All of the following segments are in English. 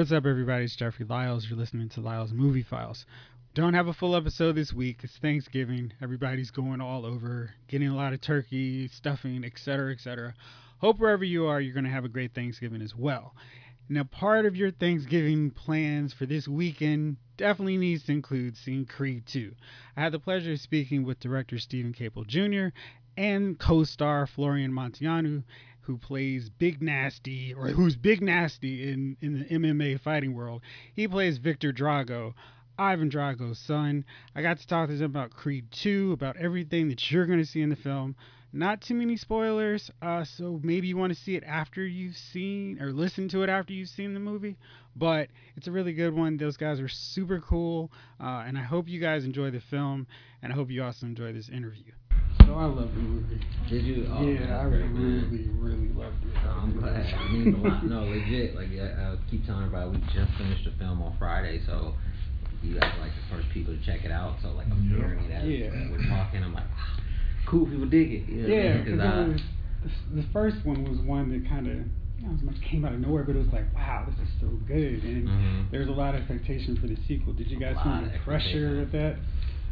What's up, everybody? It's Jeffrey Lyles. You're listening to Lyles Movie Files. Don't have a full episode this week. It's Thanksgiving. Everybody's going all over, getting a lot of turkey, stuffing, etc., etc. Hope wherever you are, you're going to have a great Thanksgiving as well. Now, part of your Thanksgiving plans for this weekend definitely needs to include seeing Creed 2. I had the pleasure of speaking with director Steven Caple Jr. and co-star Florian Munteanu, who plays Big Nasty, or who's Big Nasty in, in the MMA fighting world. He plays Victor Drago, Ivan Drago's son. I got to talk to him about Creed 2, about everything that you're going to see in the film. Not too many spoilers, uh, so maybe you want to see it after you've seen or listen to it after you've seen the movie. But it's a really good one. Those guys are super cool, uh, and I hope you guys enjoy the film, and I hope you also enjoy this interview. So I love the movie. Did you? Oh, yeah, I great, really, man. really loved it. I'm glad. I mean, a lot. No, legit. Like I, I keep telling everybody, we just finished the film on Friday, so you guys are like the first people to check it out. So like I'm Yeah. hearing it as Yeah. we're talking. I'm like, wow, cool. People dig it. You know Yeah, because because I. was the, the first one was one that kind of you know, as much came out of nowhere, but it was like, wow, this is so good, and Mhm. there was a lot of expectation for the sequel. Did you guys feel the pressure expectation. with that?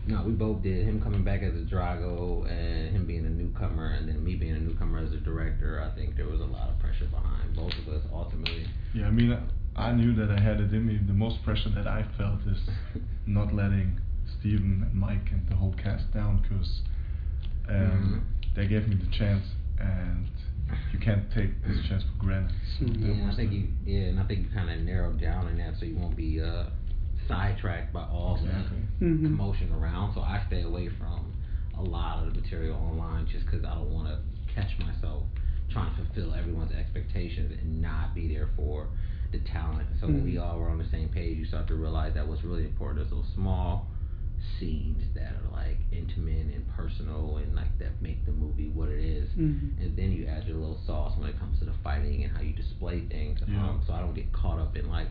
No, we both did. Him coming back as a Drago and him being a newcomer, and then me being a newcomer as a director. I think there was a lot of pressure behind both of us. Ultimately, Yeah, I mean, I knew that I had it in me. The most pressure that I felt is not letting Steven and Mike and the whole cast down because um, Mhm. they gave me the chance, and you can't take this chance for granted. So. Yeah, and I think the- you, yeah, and I think you kind of narrowed down in that, so you won't be uh, sidetracked by all Exactly. the Mhm. commotion around. So I stay away from a lot of the material online just because I don't want to catch myself trying to fulfill everyone's expectations and not be there for the talent. So when we Mhm. all were on the same page, you start to realize that what's really important is those small scenes that are like intimate and personal and like that make the movie what it is Mhm. and then you add your little sauce when it comes to the fighting and how you display things. Yeah. Um, so I don't get caught up in like,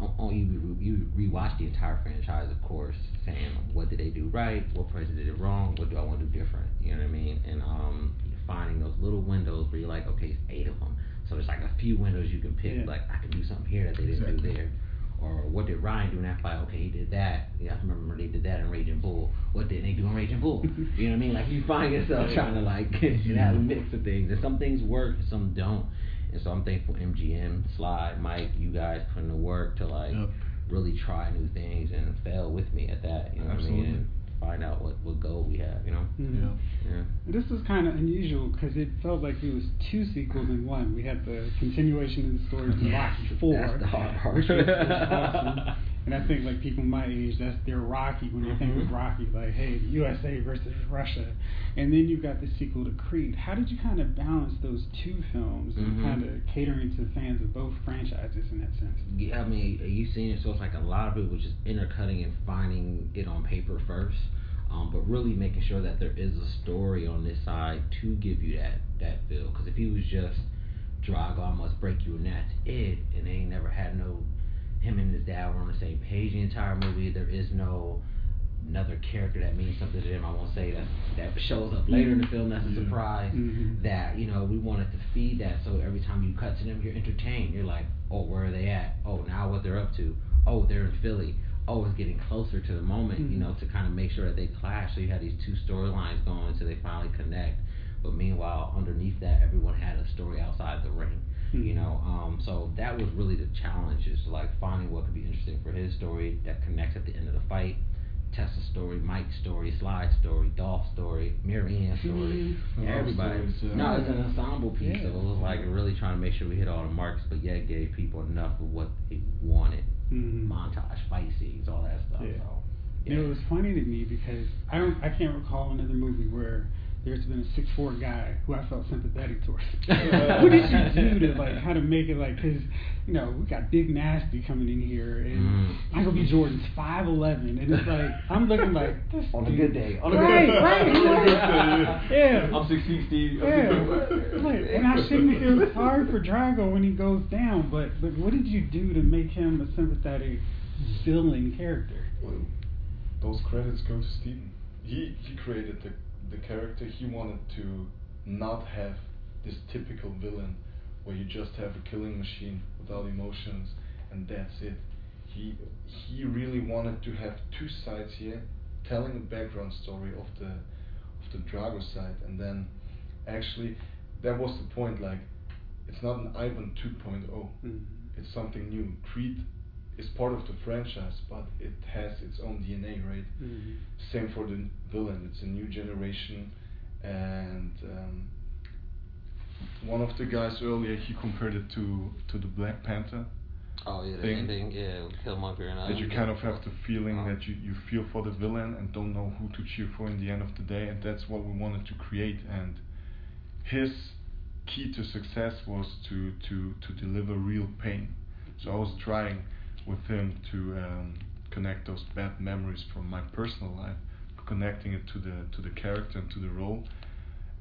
oh, oh you you rewatch the entire franchise, of course, saying what did they do right, what person did it wrong, what do I want to do different. You know what I mean? And um, finding those little windows where you're like, okay, it's eight of them, so there's like a few windows you can pick. Yeah. Like I can do something here that they didn't Exactly. do there. Or what did Ryan do in that fight? Okay, he did that. Yeah, I remember they did that in Raging Bull. What did they do in Raging Bull? You know what I mean? Like you find yourself trying to like have a mix of things, and some things work, some don't. And so I'm thankful MGM, Sly, Mike, you guys putting the work to like Yep. really try new things and fail with me at that. You know what I mean? And find out what what goal we have. You know? Mhm. Yeah. Yeah. This was kind of unusual because it felt like it was two sequels in one. We had the continuation of the story from Yeah, Rocky Four, that's the hard part. which was, was awesome. And I think like people my age, that's their Rocky when they think of. Rocky, like hey, the USA versus Russia. And then you've got the sequel to Creed. How did you kind of balance those two films and Mhm. kind of catering to fans of both franchises in that sense? Yeah, I mean, you've seen it, so it's like a lot of people just intercutting and finding it on paper first, um, but really making sure that there is a story on this side to give you that that feel. Because if he was just Drago, I must break you, and that's it, and they ain't never had no him and his dad were on the same page the entire movie. There is no another character that means something to them. I won't say that that shows up later in the film. That's a Yeah. surprise Mhm. that you know we wanted to feed that so every time you cut to them you're entertained you're like oh where are they at oh now what they're up to oh they're in philly oh it's getting closer to the moment you Mhm. know to kind of make sure that they clash so you have these two storylines going until they finally connect but meanwhile underneath that everyone had a story outside the ring you Mhm. know um, so that was really the challenge is like finding what could be interesting for his story that connects at the end of the fight Tessa's story, Mike's story, Sly's story, Dolph's story, Marianne's story, Mhm. everybody. Stories, yeah. No, it's an ensemble piece, Yeah. so it was like really trying to make sure we hit all the marks, but yet gave people enough of what they wanted. Mhm. Montage, fight scenes, all that stuff. Yeah. So, You know, it was funny to me because I don't, I can't recall another movie where there's been a six four guy who I felt sympathetic towards. what did you do to like how to make it like? Because you know we got Big Nasty coming in here, and Mm. Michael B. Jordan's five eleven, and it's like I'm looking like this On a good day, on a right, good day. right, On a good right. yeah. I'm 16 Steve. Yeah, like, and I shouldn't feel sorry for Drago when he goes down, but but what did you do to make him a sympathetic villain character? Well, those credits go to Steven. He he created the the character. He wanted to not have this typical villain where you just have a killing machine without emotions and that's it. He he really wanted to have two sides here, telling a background story of the of the Drago side, and then actually that was the point. Like, it's not an Ivan 2.0. Mm-hmm. It's something new. Creed is part of the franchise, but it has its own DNA, right? Mm-hmm. Same for the villain. It's a new generation, and um, one of the guys earlier he compared it to to the Black Panther. Oh yeah, the thing. ending, yeah, with Killmonger and That you kind of have the feeling Oh. that you, you feel for the villain and don't know who to cheer for in the end of the day, and that's what we wanted to create. And his key to success was to to to deliver real pain. So I was trying with him to um, connect those bad memories from my personal life, connecting it to the to the character and to the role,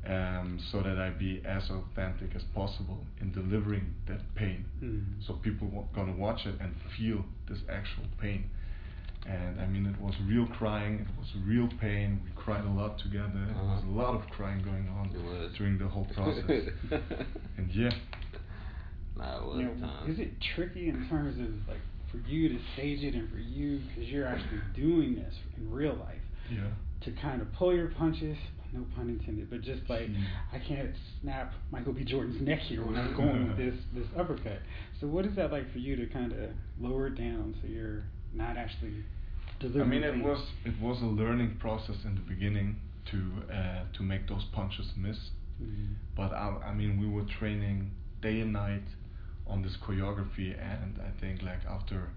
um, so that I be as authentic as possible in delivering that pain. Mhm. So people wa- gonna watch it and feel this actual pain. And I mean, it was real crying. It was real pain. We cried a lot together. There was a Uh-huh. lot of crying going on during the whole process. and yeah, nah, it was You know, time. is it tricky in terms of like for you to stage it and for you because you're actually doing this in real life yeah. to kind of pull your punches? No pun intended, but just like Mm. I can't snap Michael B. Jordan's neck here when I'm going with this this uppercut. So what is that like for you to kind of lower it down so you're not actually delivering? I mean, it was it was a learning process in the beginning to uh, to make those punches miss. Mhm. But I, I mean, we were training day and night on this choreography, and I think like after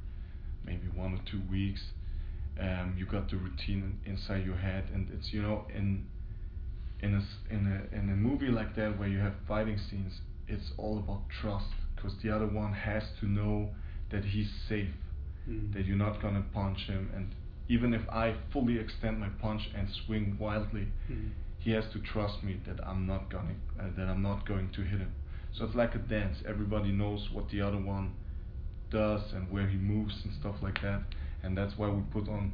maybe one or two weeks, um, you got the routine inside your head, and it's you know in in a in a in a movie like that where you have fighting scenes, it's all about trust because the other one has to know that he's safe, Mhm. that you're not gonna punch him, and even if I fully extend my punch and swing wildly, Mhm. he has to trust me that I'm not going uh, that I'm not going to hit him. So it's like a dance. Everybody knows what the other one does and where he moves and stuff like that. And that's why we put on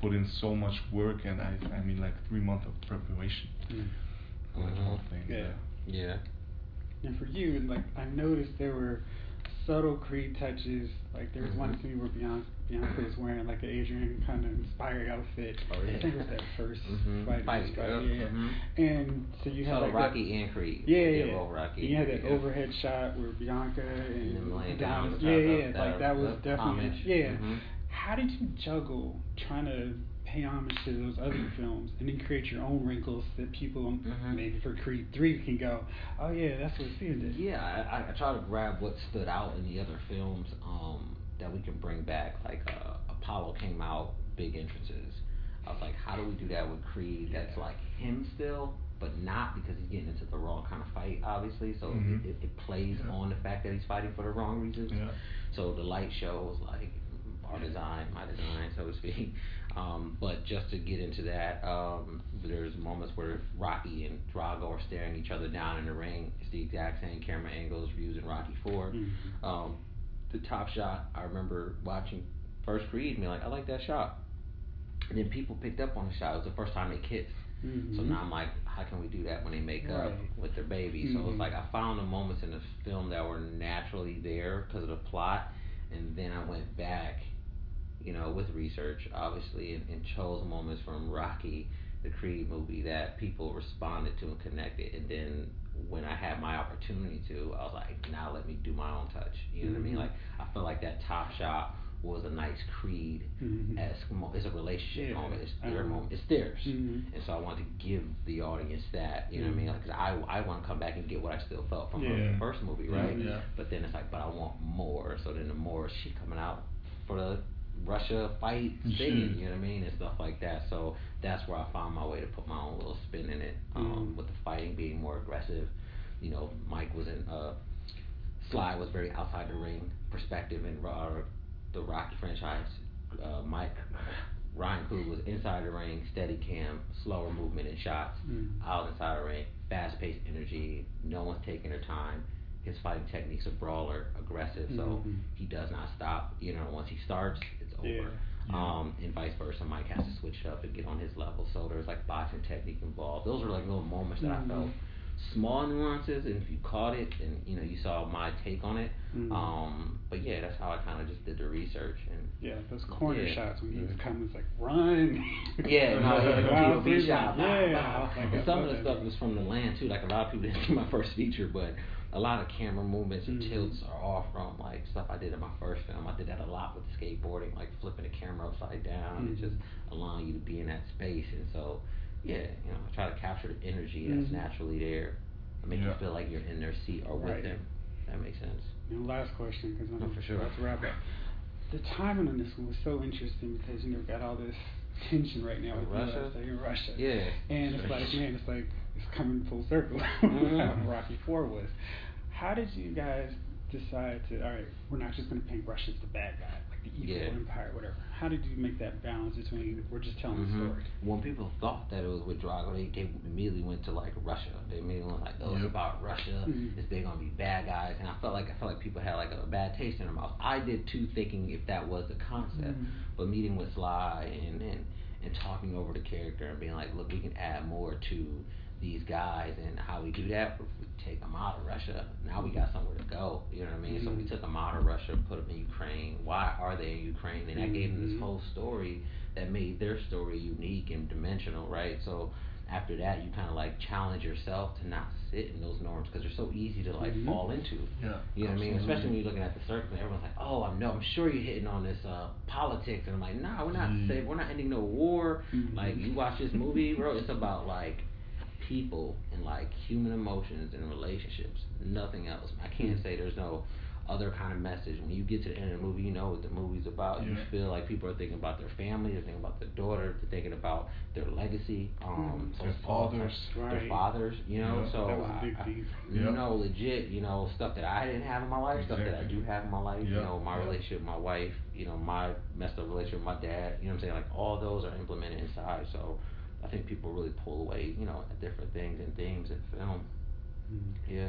put in so much work and I I mean like three months of preparation Mhm. for that whole thing. Yeah. Yeah. And for you, like I noticed there were subtle Creed touches. Like there was one Mhm. scene where Beyonce, Bianca was wearing like an Adrian kind of inspired outfit. Oh, I think it was that 1st Mhm. fight. Fight, fight, yeah. yeah, yeah. Mhm. And so you had So like Rocky that, and Creed. Yeah, yeah. both Rocky. And you had that yeah. overhead shot where Bianca and, them laying and down yeah, yeah, of like that- that was definitely homage. yeah. Mhm. How did you juggle trying to pay homage to those other films and then create your own wrinkles that people Mhm. maybe for Creed three can go, oh yeah, that's what Steven did. Yeah, I, I, I try to grab what stood out in the other films um, that we can bring back. Like uh, Apollo came out, big entrances. I was like, how do we do that with Creed? That's like him still, but not because he's getting into the wrong kind of fight, obviously. So Mhm. it, it, plays Yeah. on the fact that he's fighting for the wrong reasons. Yeah. So the light show was like our design, my design, so to speak. Um, but just to get into that, um, there's moments where Rocky and Drago are staring each other down in the ring. It's the exact same camera angles used in Rocky 4 Mhm. Um, the top shot, I remember watching First Creed and being like, I like that shot. And then people picked up on the shot. It was the first time they kissed. So Mhm. now I'm like, how can we do that when they make up with their baby? So Mhm. it's like I found the moments in the film that were naturally there because of the plot, and then I went back, you know, with research, obviously, and, and chose moments from Rocky, the Creed movie that people responded to and connected. And then when I had my opportunity to, I was like, now let me do my own touch. You know what I mean? Mhm. Like I feel like that top shot was a nice Creed Mhm. esque mo- It's a relationship Yeah. moment. It's their Uh-huh. moment. It's theirs. Mhm. And so I wanted to give the audience that, you know what I mean? Mhm. Like, 'cause I, I want to come back and get what I still felt from Yeah. the first movie, right? yeah. But then it's like, but I want more. So then the more she coming out for the Russia fight Sure. scene, you know what I mean? And stuff like that. So that's where I found my way to put my own little spin in it. Um, Mhm. With the fighting being more aggressive. You know, Mike was in, uh, Sly was very outside the ring perspective in uh, the Rocky franchise. Uh, Mike Ryan Coogler was inside the ring, steady cam, slower movement and shots. Mhm. Out inside the ring, fast paced energy. No one's taking their time. His fighting techniques are brawler, aggressive, so Mhm. he does not stop. You know, once he starts, it's over. Yeah. Yeah. Um, and vice versa, Mike has to switch up and get on his level. So there's like boxing technique involved. Those are like little moments that I Mhm. felt small nuances, and if you caught it, and you know you saw my take on it. Mm. Um, but yeah, that's how I kind of just did the research and. Yeah, those corner Yeah. shots when he was coming, it's like run. Yeah, no, yeah, the Wow, POV shot. Yeah, Wow, I wow. was like, And some of the stuff was from the land too. Like a lot of people didn't see my first feature, but a lot of camera movements and Mhm. tilts are all from like stuff I did in my first film. I did that a lot with skateboarding, like flipping the camera upside down and Mhm. just allowing you to be in that space. And so, yeah, you know, I try to capture the energy that's Mhm. naturally there, and make you feel like you're in their seat or with Right. them. That makes sense. And last question, because I'm No, for sure. about to wrap up. The timing on this one was so interesting because you know we got all this tension right now with Russia? USA and Russia. Yeah. And it's like, man, it's like it's coming full circle. Mhm. Rocky Four was. How did you guys decide to? All right, we're not just going to paint Russia as the bad guy, like the evil Yeah. empire, whatever. How did you make that balance between we're just telling Mhm. the story? When people thought that it was with Drago, they, they immediately went to like Russia. They immediately went like, oh, it's about Russia. Mhm. It's they're gonna be bad guys, and I felt like I felt like people had like a bad taste in their mouth. I did too, thinking if that was the concept. Mhm. But meeting with Sly and, and and talking over the character and being like, look, we can add more to these guys and how we do that. If we take them out of Russia, now we got somewhere to go. You know what I mean? So we took them out of Russia, put them in Ukraine. Why are they in Ukraine? And that gave them this whole story that made their story unique and dimensional, right? So after that, you kind of like challenge yourself to not sit in those norms because they're so easy to like Mhm. fall into. Yeah, You know what I mean? Especially when you're looking at the circle and everyone's like, "Oh, I'm no, I'm sure you're hitting on this uh, politics," and I'm like, "Nah, we're not. Mm. Say, we're not ending no war. Mhm. Like you watch this movie, bro. It's about like people and like human emotions and relationships. Nothing else. I can't Mm. say there's no other kind of message. When you get to the end of the movie, you know what the movie's about. You feel like people are thinking about their family, they're thinking about their daughter, they're thinking about their legacy. Um, Mm. so Their it's all- fathers. their fathers. You know, Yeah. so That was a big I- I- thing. you Yeah. know, legit, you know, stuff that I didn't have in my life, stuff that I do have in my life, you know, my yeah. relationship with my wife, you know, my messed up relationship with my dad, you know what I'm saying? Like all those are implemented inside. So I think people really pull away, you know, at different things and themes in film. Mhm. Yeah.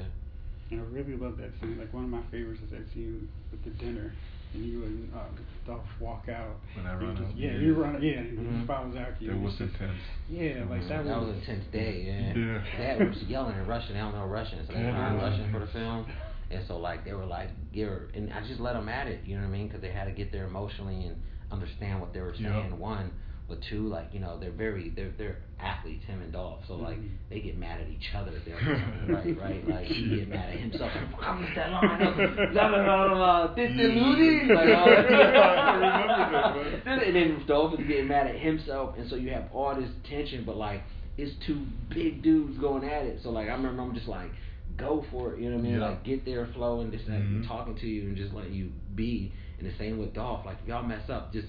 And I really love that scene. Like one of my favorites is that scene with the dinner, and you and um, Dolph walk out. When I run just, out, yeah, yeah. you run, yeah, and he Mhm. follows after you. That was it's just- intense. Yeah, like that, That was was. an intense day, yeah. Yeah. Dad was yelling in Russian. They don't know Russian, so they Yeah. learned Russian for the film. And so like they were like, you're, and I just let them at it. You know what I mean? Because they had to get there emotionally and understand what they were Yeah. saying. One, but two, like you know, they're very, they're they're athletes, him and Dolph. So like Mhm. they get mad at each other. if They're right, right. Like he get mad at himself. Like, Fuck, I missed that line. Blah blah blah blah. This the Ludi. Like all that. I remember that, man. And then Dolph is getting mad at himself, and so you have all this tension, but like it's two big dudes going at it. So like I remember I'm just like, go for it. You know what I mean? Yeah. Like get there, flow, and just like Mhm. talking to you and just letting you be. And the same with Dolph. Like if y'all mess up, just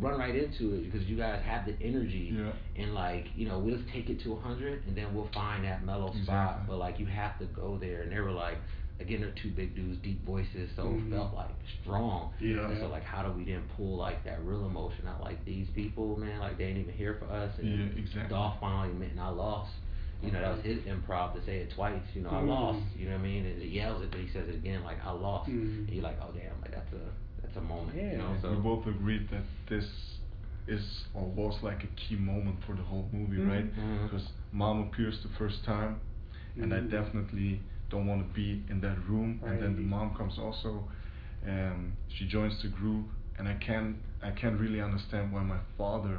run right into it because you guys have the energy. Yeah. And like you know, we'll just take it to a hundred, and then we'll find that mellow spot. Exactly. But like you have to go there, and they were like. Again, they're two big dudes, deep voices, so Mhm. it felt like strong. Yeah. And so like, how do we then pull like that real emotion out? Like these people, man, like they ain't even here for us. And Yeah, exactly. Dolph finally admitting I lost. You know, that was his improv to say it twice. You know, I Mhm. lost. You know what I mean? And he yells it, but he says it again, like I lost. Mhm. And you're like, oh damn, like that's a that's a moment. Yeah. You know, so we both agreed that this is or was like a key moment for the whole movie, Mhm. right? Mhm. Because mom appears the first time, and I Mhm. definitely don't want to be in that room. And then the mom comes also, and she joins the group, and I can I can't really understand why my father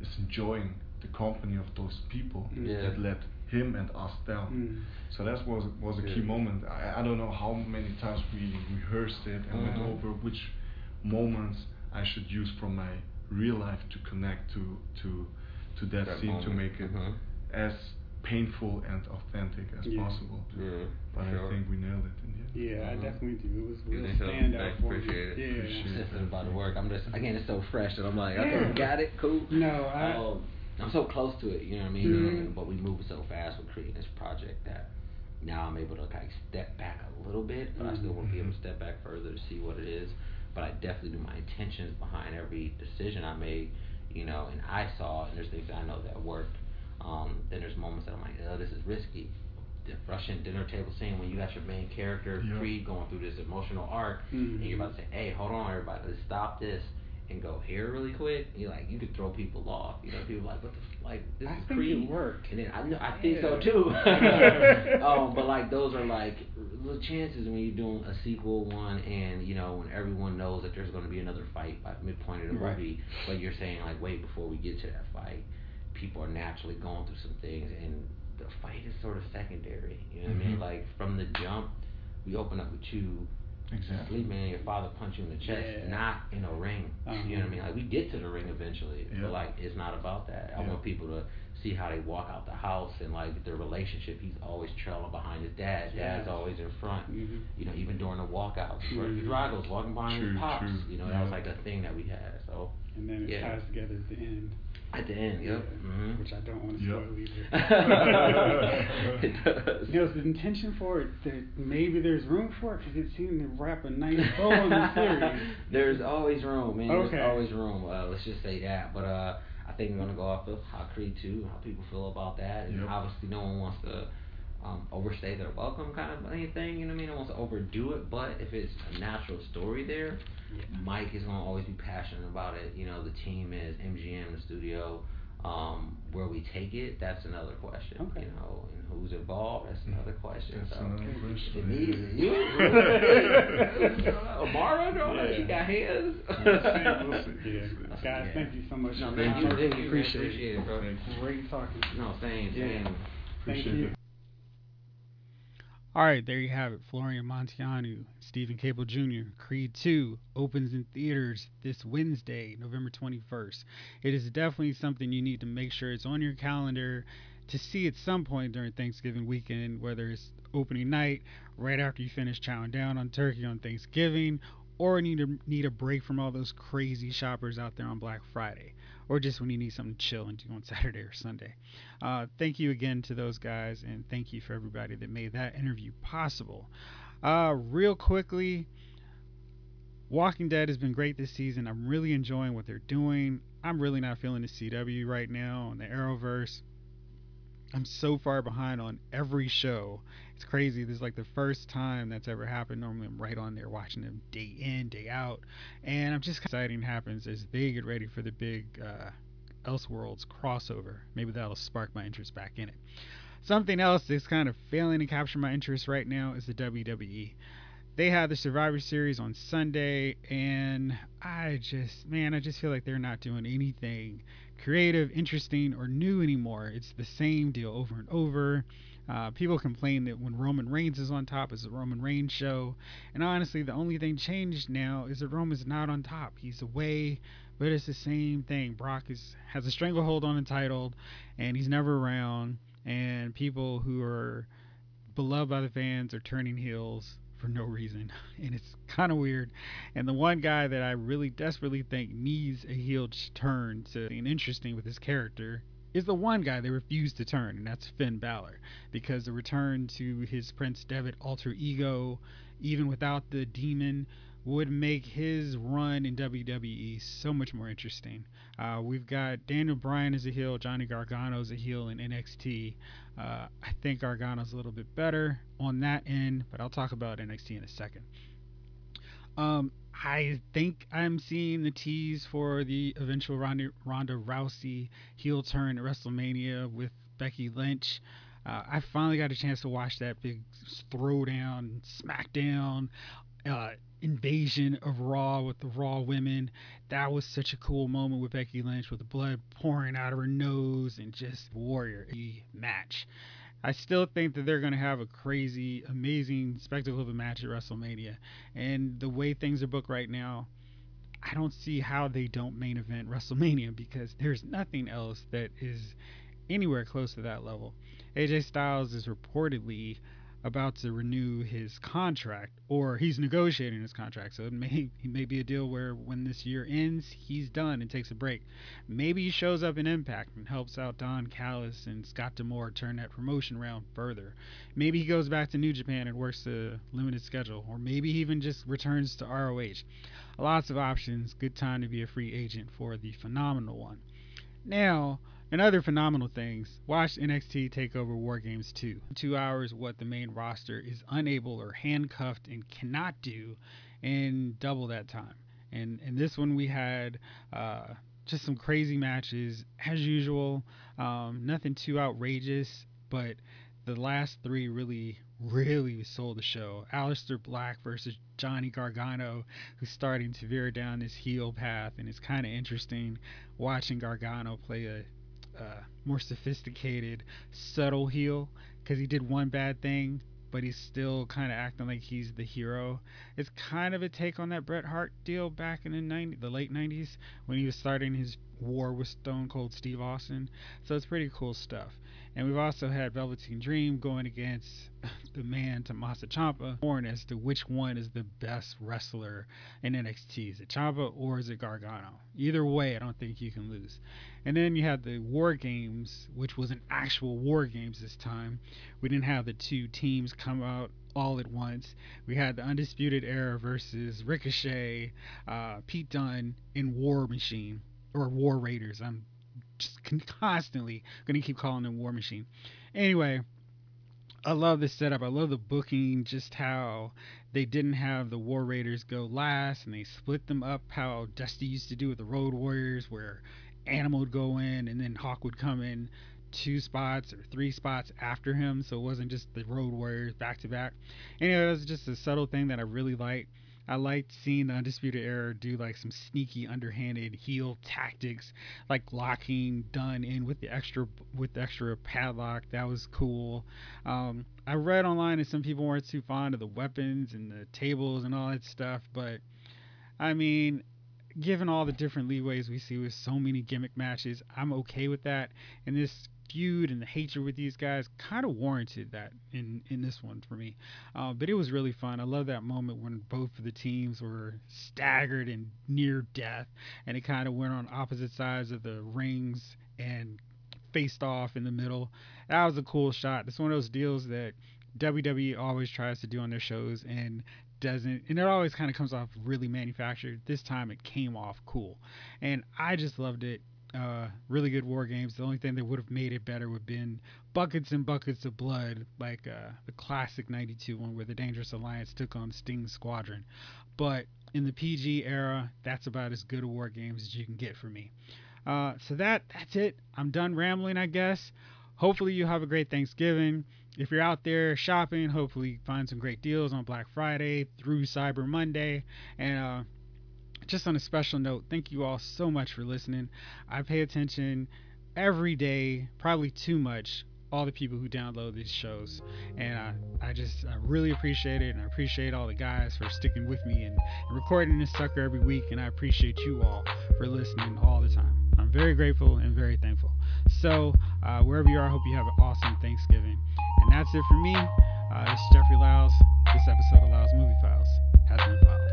is enjoying the company of those people Yeah. that let him and us down. Mm. So that was was a key Yeah. moment. I, I don't know how many times we rehearsed it and went Mhm. over which moments I should use from my real life to connect to to to that, That scene to make it Mhm. as painful and authentic as Yeah. possible. Yeah, But sure. I think we nailed it in the end. Yeah, I Mhm. definitely do. It was a You real think so? standout for me. appreciate it. Yeah. Appreciate I'm it. just about to work. I'm just again, it's so fresh that I'm like, okay, got it, cool. No, I- Um, I'm so close to it. You know what I mean? Mhm. Um, but we moved so fast with creating this project that now I'm able to kind of step back a little bit, but I still want to be able to step back further to see what it is. But I definitely knew my intentions behind every decision I made. You know, and I saw, and there's things I know that worked. Um, then there's moments that I'm like, oh, this is risky. The Russian dinner table scene when you got your main character Yeah. Creed going through this emotional arc, Mhm. and you're about to say, "Hey, hold on, everybody, let's stop this." And go here really quick, you like you could throw people off. You know, people like what the f- like this I is think Creed. it worked. And then I know I think so too. um, but like those are like the chances when you're doing a sequel one, and you know when everyone knows that there's going to be another fight by midpoint of the Right. movie, but you're saying like wait before we get to that fight, people are naturally going through some things, and the fight is sort of secondary. You know what I mean? Mhm. Like from the jump, we open up with you Exactly. sleeping and your father punch you in the chest, Yeah. not in a ring. Uh-huh. You know what I mean? Like we get to the ring eventually, Yeah. but like it's not about that. I Yeah. want people to see how they walk out the house and like their relationship. He's always trailing behind his dad. Dad's always in front. Mhm. You know, even during the walkouts, where Mhm. Drago's walking behind True, his pops. true. You know, that was like a thing that we had. So And then it Yeah. ties together at the end. At the end, yep. Yeah. hmm Which I don't want to Yep. spoil either. it does. You know, the intention for it, that maybe there's room for it because it seemed to wrap a nice bow on the series. There's always room, man. Okay. There's always room. Uh, let's just say that. But uh, I think we're gonna go off of how Creed two, how people feel about that, and Yep. obviously no one wants to um, overstay their welcome, kind of anything. You know what I mean? No one wants to overdo it. But if it's a natural story there, Yeah. Mike is gonna always be passionate about it. You know, the team is MGM, the studio. Um, where we take it, that's another question. Okay. You know, and who's involved, that's another question. That's so. another If question. it needs you, Amara, no, Yeah. she got hands. We'll see, we'll see. Yeah. Guys, Yeah. thank you so much. No, thank you, thank you. Appreciate, Appreciate it, bro. Great talking. No, same, Yeah. same. Thank Appreciate you. it. All right, there you have it. Florian Munteanu, Steven Caple Jr., Creed 2 opens in theaters this Wednesday, November 21st. It is definitely something you need to make sure it's on your calendar to see at some point during Thanksgiving weekend, whether it's opening night, right after you finish chowing down on turkey on Thanksgiving, or need a, need a break from all those crazy shoppers out there on Black Friday, or just when you need something to chill and do on Saturday or Sunday. Uh, thank you again to those guys, and thank you for everybody that made that interview possible. Uh, real quickly, Walking Dead has been great this season. I'm really enjoying what they're doing. I'm really not feeling the CW right now on the Arrowverse. I'm so far behind on every show. It's crazy. This is like the first time that's ever happened. Normally, I'm right on there watching them day in, day out, and I'm just exciting happens as they get ready for the big uh, Elseworlds crossover. Maybe that'll spark my interest back in it. Something else that's kind of failing to capture my interest right now is the WWE. They have the Survivor Series on Sunday, and I just, man, I just feel like they're not doing anything creative, interesting, or new anymore. It's the same deal over and over. Uh, people complain that when Roman Reigns is on top, it's a Roman Reigns show. And honestly, the only thing changed now is that Roman's not on top. He's away, but it's the same thing. Brock is has a stranglehold on the title, and he's never around. And people who are beloved by the fans are turning heels for no reason, and it's kind of weird. And the one guy that I really desperately think needs a heel turn to and interesting with his character is the one guy they refuse to turn, and that's Finn Balor, because the return to his Prince Devitt alter ego, even without the demon, would make his run in WWE so much more interesting. Uh, we've got Daniel Bryan as a heel, Johnny Gargano as a heel in NXT. Uh, I think Gargano's a little bit better on that end, but I'll talk about NXT in a second. Um, I think I'm seeing the tease for the eventual Ronda, Ronda Rousey heel turn at WrestleMania with Becky Lynch. Uh, I finally got a chance to watch that big throwdown, SmackDown, uh, invasion of Raw with the Raw women. That was such a cool moment with Becky Lynch with the blood pouring out of her nose and just warrior match. I still think that they're going to have a crazy, amazing spectacle of a match at WrestleMania. And the way things are booked right now, I don't see how they don't main event WrestleMania because there's nothing else that is anywhere close to that level. AJ Styles is reportedly about to renew his contract, or he's negotiating his contract. So it may he may be a deal where when this year ends, he's done and takes a break. Maybe he shows up in Impact and helps out Don Callis and Scott D'Amore turn that promotion around further. Maybe he goes back to New Japan and works a limited schedule, or maybe he even just returns to ROH. Lots of options. Good time to be a free agent for the phenomenal one. Now, and other phenomenal things. Watch NXT TakeOver War Games 2. Two hours, what the main roster is unable or handcuffed and cannot do in double that time. And in this one, we had uh, just some crazy matches as usual. Um, nothing too outrageous, but the last three really, really sold the show. Aleister Black versus Johnny Gargano, who's starting to veer down this heel path, and it's kind of interesting watching Gargano play a uh, more sophisticated, subtle heel because he did one bad thing, but he's still kind of acting like he's the hero. It's kind of a take on that Bret Hart deal back in the 90, the late 90s when he was starting his war with Stone Cold Steve Austin. So it's pretty cool stuff. And we've also had Velveteen Dream going against the man Tommaso Ciampa, born as to which one is the best wrestler in NXT. Is it Ciampa or is it Gargano? Either way, I don't think you can lose. And then you had the War Games, which was an actual War Games this time. We didn't have the two teams come out all at once. We had the Undisputed Era versus Ricochet, uh, Pete Dunne, and War Machine or War Raiders. I'm just constantly to keep calling them War Machine. Anyway, I love this setup. I love the booking, just how they didn't have the War Raiders go last and they split them up how Dusty used to do with the Road Warriors, where Animal would go in and then Hawk would come in two spots or three spots after him. So it wasn't just the Road Warriors back to back. Anyway, it was just a subtle thing that I really liked. I liked seeing the Undisputed Era do like some sneaky, underhanded heel tactics, like locking Dunne in with the extra with the extra padlock. That was cool. Um, I read online that some people weren't too fond of the weapons and the tables and all that stuff, but I mean, given all the different leeways we see with so many gimmick matches, I'm okay with that. And this feud and the hatred with these guys kind of warranted that in in this one for me. Uh, but it was really fun. I love that moment when both of the teams were staggered and near death, and it kind of went on opposite sides of the rings and faced off in the middle. That was a cool shot. It's one of those deals that WWE always tries to do on their shows and doesn't and it always kind of comes off really manufactured this time it came off cool and i just loved it uh, really good war games. The only thing that would have made it better would have been buckets and buckets of blood, like uh, the classic '92 one where the Dangerous Alliance took on Sting's Squadron. But in the PG era, that's about as good a war games as you can get for me. Uh, so that that's it. I'm done rambling, I guess. Hopefully you have a great Thanksgiving. If you're out there shopping, hopefully you find some great deals on Black Friday through Cyber Monday, and uh, just on a special note, thank you all so much for listening. I pay attention every day, probably too much, all the people who download these shows. And I, I just I really appreciate it. And I appreciate all the guys for sticking with me and, and recording this sucker every week. And I appreciate you all for listening all the time. I'm very grateful and very thankful. So, uh, wherever you are, I hope you have an awesome Thanksgiving. And that's it for me. Uh, this is Jeffrey Lyles. This episode of Lyles Movie Files has been filed.